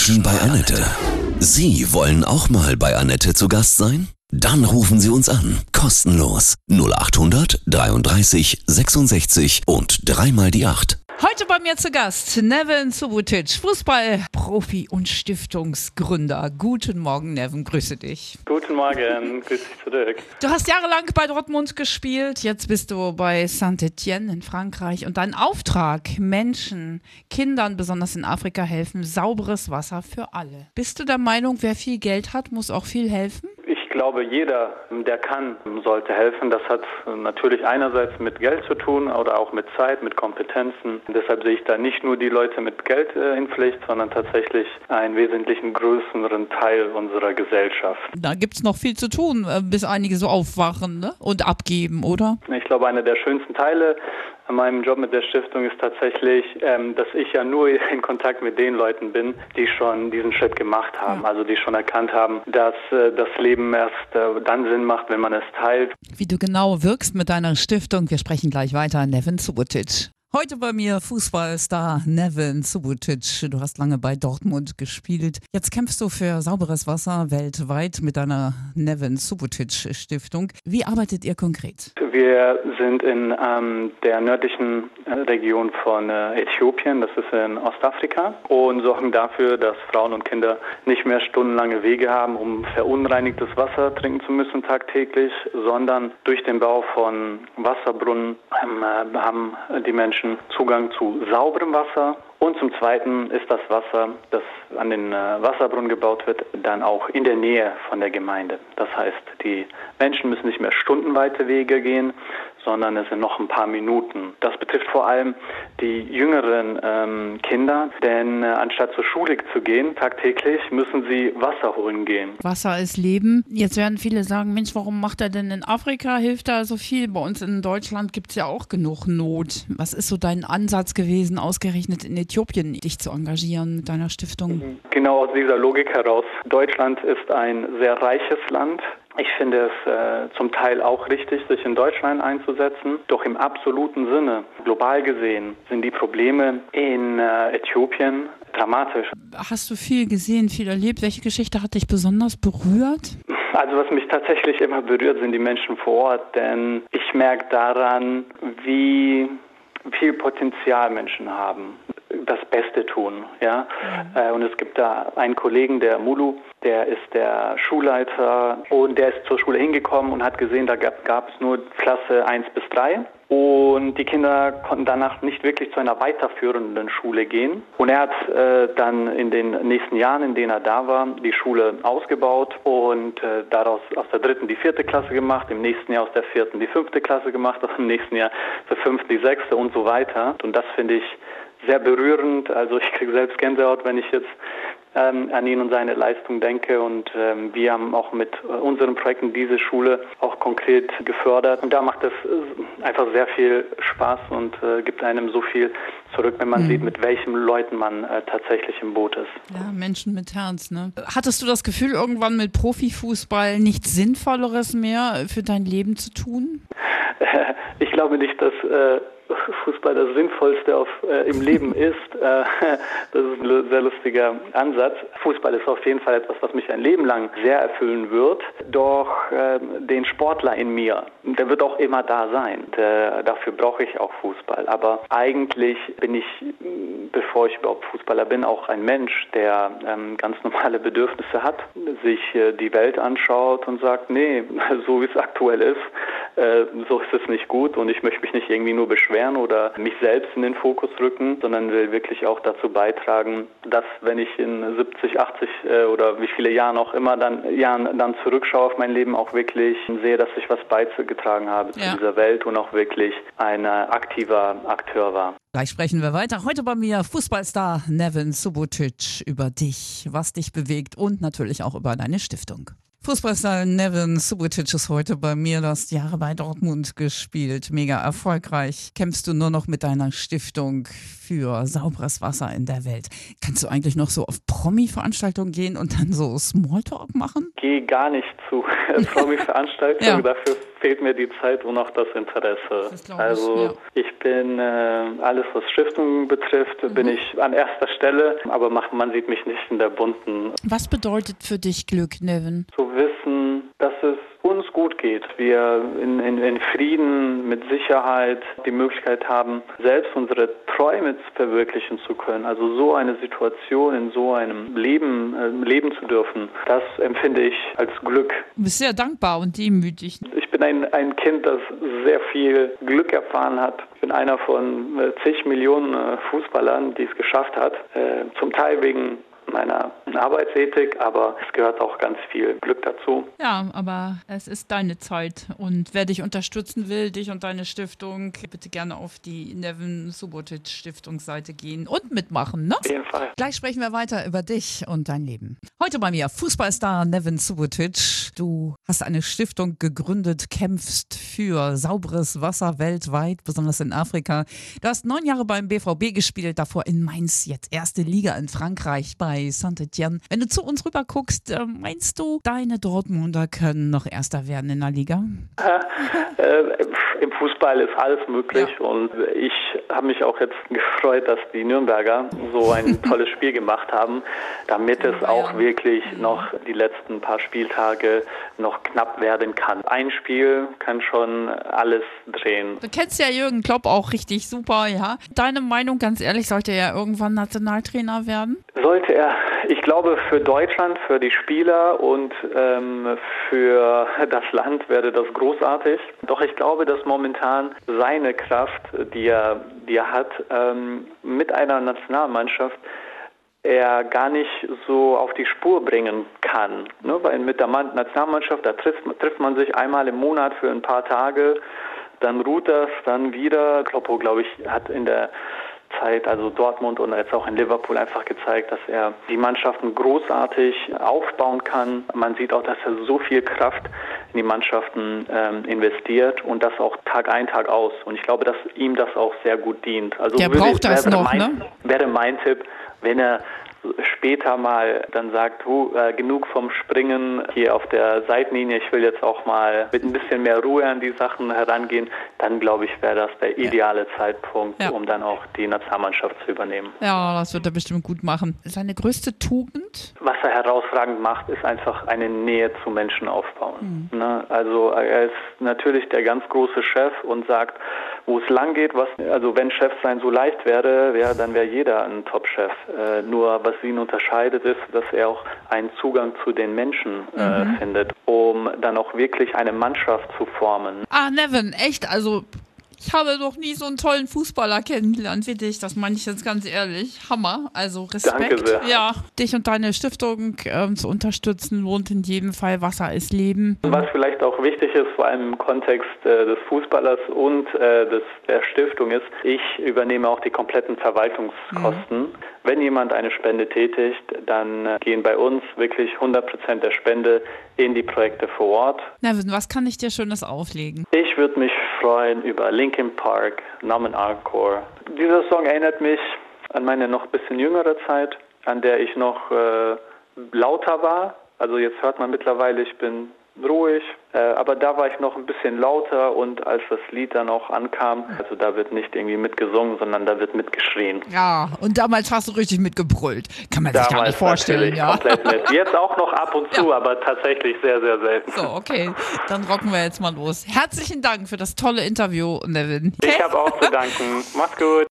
Menschen bei Annette. Sie wollen auch mal bei Annette zu Gast sein? Dann rufen Sie uns an. Kostenlos. 0800 33 66 und dreimal die 8. Heute bei mir zu Gast Nevin Subotic, Fußballprofi und Stiftungsgründer. Guten Morgen, Nevin, grüße dich. Guten Morgen, grüß dich zurück. Du hast jahrelang bei Dortmund gespielt, jetzt bist du bei Saint-Etienne in Frankreich und dein Auftrag, Menschen, Kindern, besonders in Afrika helfen, sauberes Wasser für alle. Bist du der Meinung, wer viel Geld hat, muss auch viel helfen? Ich glaube, jeder, der kann, sollte helfen. Das hat natürlich einerseits mit Geld zu tun oder auch mit Zeit, mit Kompetenzen. Deshalb sehe ich da nicht nur die Leute mit Geld äh, in Pflicht, sondern tatsächlich einen wesentlichen größeren Teil unserer Gesellschaft. Da gibt es noch viel zu tun, äh, bis einige so aufwachen ne? und abgeben, oder? Ich glaube, einer der schönsten Teile an meinem Job mit der Stiftung ist tatsächlich, ähm, dass ich ja nur in Kontakt mit den Leuten bin, die schon diesen Schritt gemacht haben, also die schon erkannt haben, dass äh, das Leben erst äh, dann Sinn macht, wenn man es teilt. Wie du genau wirkst mit deiner Stiftung, wir sprechen gleich weiter. Nevin Subotic. Heute bei mir Fußballstar Nevin Subotic. Du hast lange bei Dortmund gespielt. Jetzt kämpfst du für sauberes Wasser weltweit mit deiner Nevin Subotic Stiftung. Wie arbeitet ihr konkret? Wir sind in ähm, der nördlichen äh, Region von äh, Äthiopien, das ist in Ostafrika, und sorgen dafür, dass Frauen und Kinder nicht mehr stundenlange Wege haben, um verunreinigtes Wasser trinken zu müssen tagtäglich, sondern durch den Bau von Wasserbrunnen ähm, äh, haben die Menschen Menschen Zugang zu sauberem Wasser und zum Zweiten ist das Wasser, das an den äh, Wasserbrunnen gebaut wird, dann auch in der Nähe von der Gemeinde. Das heißt, die Menschen müssen nicht mehr stundenweite Wege gehen, sondern es sind noch ein paar Minuten. Das betrifft vor allem die jüngeren ähm, Kinder, denn äh, anstatt zur Schule zu gehen, tagtäglich müssen sie Wasser holen gehen. Wasser ist Leben. Jetzt werden viele sagen, Mensch, warum macht er denn in Afrika? Hilft er so viel? Bei uns in Deutschland gibt es ja auch genug Not. Was ist so dein Ansatz gewesen, ausgerechnet in Äthiopien dich zu engagieren mit deiner Stiftung? Genau aus dieser Logik heraus. Deutschland ist ein sehr reiches Land. Ich finde es äh, zum Teil auch richtig, sich in Deutschland einzusetzen. Doch im absoluten Sinne, global gesehen, sind die Probleme in äh, Äthiopien dramatisch. Hast du viel gesehen, viel erlebt? Welche Geschichte hat dich besonders berührt? Also was mich tatsächlich immer berührt, sind die Menschen vor Ort, denn ich merke daran, wie viel Potenzial Menschen haben das Beste tun. Ja? Mhm. Und es gibt da einen Kollegen, der Mulu, der ist der Schulleiter und der ist zur Schule hingekommen und hat gesehen, da gab, es nur Klasse 1 bis 3. Und die Kinder konnten danach nicht wirklich zu einer weiterführenden Schule gehen. Und er hat äh, dann in den nächsten Jahren, in denen er da war, die Schule ausgebaut und äh, daraus aus der dritten die vierte Klasse gemacht, im nächsten Jahr aus der vierten die fünfte Klasse gemacht, im nächsten Jahr zur fünften die sechste und so weiter. Und das finde ich sehr berührend. Also ich kriege selbst Gänsehaut, wenn ich jetzt ähm, an ihn und seine Leistung denke. Und ähm, wir haben auch mit äh, unseren Projekten diese Schule auch konkret gefördert. Und da macht es äh, einfach sehr viel Spaß und äh, gibt einem so viel zurück, wenn man mhm. sieht, mit welchen Leuten man äh, tatsächlich im Boot ist. Ja, Menschen mit Herz. Ne? Hattest du das Gefühl, irgendwann mit Profifußball nichts Sinnvolleres mehr für dein Leben zu tun? ich glaube nicht, dass äh, Fußball das Sinnvollste auf, äh, im Leben ist. Äh, das ist ein sehr lustiger Ansatz. Fußball ist auf jeden Fall etwas, was mich ein Leben lang sehr erfüllen wird. Doch äh, den Sportler in mir, der wird auch immer da sein. Der, dafür brauche ich auch Fußball. Aber eigentlich bin ich, bevor ich überhaupt Fußballer bin, auch ein Mensch, der ähm, ganz normale Bedürfnisse hat, sich äh, die Welt anschaut und sagt, nee, so wie es aktuell ist, äh, so ist es nicht gut und ich möchte mich nicht irgendwie nur beschweren oder mich selbst in den Fokus rücken, sondern will wirklich auch dazu beitragen, dass wenn ich in 70, 80 äh, oder wie viele Jahren auch immer dann Jahren dann zurückschaue auf mein Leben, auch wirklich sehe, dass ich was beigetragen habe ja. zu dieser Welt und auch wirklich ein aktiver Akteur war. Gleich sprechen wir weiter. Heute bei mir Fußballstar Nevin Subotic über dich, was dich bewegt und natürlich auch über deine Stiftung. Fußballstar Nevin Subotic ist heute bei mir. Du hast Jahre bei Dortmund gespielt, mega erfolgreich. Kämpfst du nur noch mit deiner Stiftung für sauberes Wasser in der Welt? Kannst du eigentlich noch so auf Promi-Veranstaltungen gehen und dann so Smalltalk machen? Gehe gar nicht zu Promi-Veranstaltungen. ja. Dafür fehlt mir die Zeit und auch das Interesse. Das also ich, ja. ich bin äh, alles, was Stiftungen betrifft, mhm. bin ich an erster Stelle, aber man sieht mich nicht in der bunten. Was bedeutet für dich Glück, Nevin? Zu wissen, dass es uns gut geht, wir in, in, in, Frieden, mit Sicherheit die Möglichkeit haben, selbst unsere Träume verwirklichen zu können. Also so eine Situation in so einem Leben äh, leben zu dürfen, das empfinde ich als Glück. Du bist sehr dankbar und demütig. Bin ein, ein Kind, das sehr viel Glück erfahren hat. Ich bin einer von äh, zig Millionen äh, Fußballern, die es geschafft hat. Äh, zum Teil wegen meiner Arbeitsethik, aber es gehört auch ganz viel Glück dazu. Ja, aber es ist deine Zeit und wer dich unterstützen will, dich und deine Stiftung, bitte gerne auf die Nevin Subotic Stiftungsseite gehen und mitmachen, ne? Auf jeden Fall. Gleich sprechen wir weiter über dich und dein Leben. Heute bei mir Fußballstar Nevin Subotic. Du hast eine Stiftung gegründet, kämpfst für sauberes Wasser weltweit, besonders in Afrika. Du hast neun Jahre beim BVB gespielt, davor in Mainz, jetzt erste Liga in Frankreich bei bei Saint-Etienne. Wenn du zu uns rüber guckst, äh, meinst du, deine Dortmunder können noch Erster werden in der Liga? Äh, Im Fußball ist alles möglich ja. und ich habe mich auch jetzt gefreut, dass die Nürnberger so ein tolles Spiel gemacht haben, damit es auch wirklich noch die letzten paar Spieltage noch knapp werden kann. Ein Spiel kann schon alles drehen. Du kennst ja Jürgen Klopp auch richtig super, ja. Deine Meinung, ganz ehrlich, sollte er irgendwann Nationaltrainer werden? Sollte er. Ich glaube, für Deutschland, für die Spieler und ähm, für das Land wäre das großartig. Doch ich glaube, dass momentan seine Kraft, die er, die er hat, ähm, mit einer Nationalmannschaft er gar nicht so auf die Spur bringen kann. Ne? Weil mit der Nationalmannschaft, da trifft, trifft man sich einmal im Monat für ein paar Tage, dann ruht das, dann wieder. Kloppo, glaube ich, hat in der Zeit, also Dortmund und jetzt auch in Liverpool einfach gezeigt, dass er die Mannschaften großartig aufbauen kann. Man sieht auch, dass er so viel Kraft in die Mannschaften ähm, investiert und das auch Tag ein, Tag aus. Und ich glaube, dass ihm das auch sehr gut dient. Also Der braucht das noch, mein, ne? Wäre mein Tipp, wenn er später mal dann sagt, uh, äh, genug vom Springen hier auf der Seitenlinie, ich will jetzt auch mal mit ein bisschen mehr Ruhe an die Sachen herangehen, dann glaube ich, wäre das der ideale ja. Zeitpunkt, ja. um dann auch die Nationalmannschaft zu übernehmen. Ja, das wird er bestimmt gut machen. Seine größte Tugend? Was er herausragend macht, ist einfach eine Nähe zu Menschen aufbauen. Mhm. Ne? Also er ist natürlich der ganz große Chef und sagt, wo es lang geht, was, also wenn Chef sein so leicht wäre, ja, dann wäre jeder ein Top-Chef. Äh, nur was ihn unterscheidet, ist, dass er auch einen Zugang zu den Menschen äh, mhm. findet, um dann auch wirklich eine Mannschaft zu formen. Ah, Nevin, echt? Also ich habe noch nie so einen tollen Fußballer kennengelernt wie dich. Das meine ich jetzt ganz ehrlich. Hammer. Also Respekt. Danke sehr. Ja, dich und deine Stiftung ähm, zu unterstützen lohnt in jedem Fall. Wasser ist Leben. Was vielleicht auch wichtig ist, vor allem im Kontext äh, des Fußballers und äh, des, der Stiftung ist, ich übernehme auch die kompletten Verwaltungskosten. Mhm. Wenn jemand eine Spende tätigt, dann äh, gehen bei uns wirklich 100 Prozent der Spende in die Projekte vor Ort. Na, was kann ich dir Schönes auflegen? Ich würde mich freuen über Linkin Park, Nomen Encore. Dieser Song erinnert mich an meine noch ein bisschen jüngere Zeit, an der ich noch äh, lauter war. Also jetzt hört man mittlerweile, ich bin ruhig, äh, aber da war ich noch ein bisschen lauter und als das Lied dann auch ankam, also da wird nicht irgendwie mitgesungen, sondern da wird mitgeschrien. Ja, und damals hast du richtig mitgebrüllt. Kann man sich damals gar nicht vorstellen, ja. Komplett mit. Jetzt auch noch ab und zu, ja. aber tatsächlich sehr, sehr selten. So, okay, dann rocken wir jetzt mal los. Herzlichen Dank für das tolle Interview, Nevin. Ich habe auch zu danken. Mach's gut.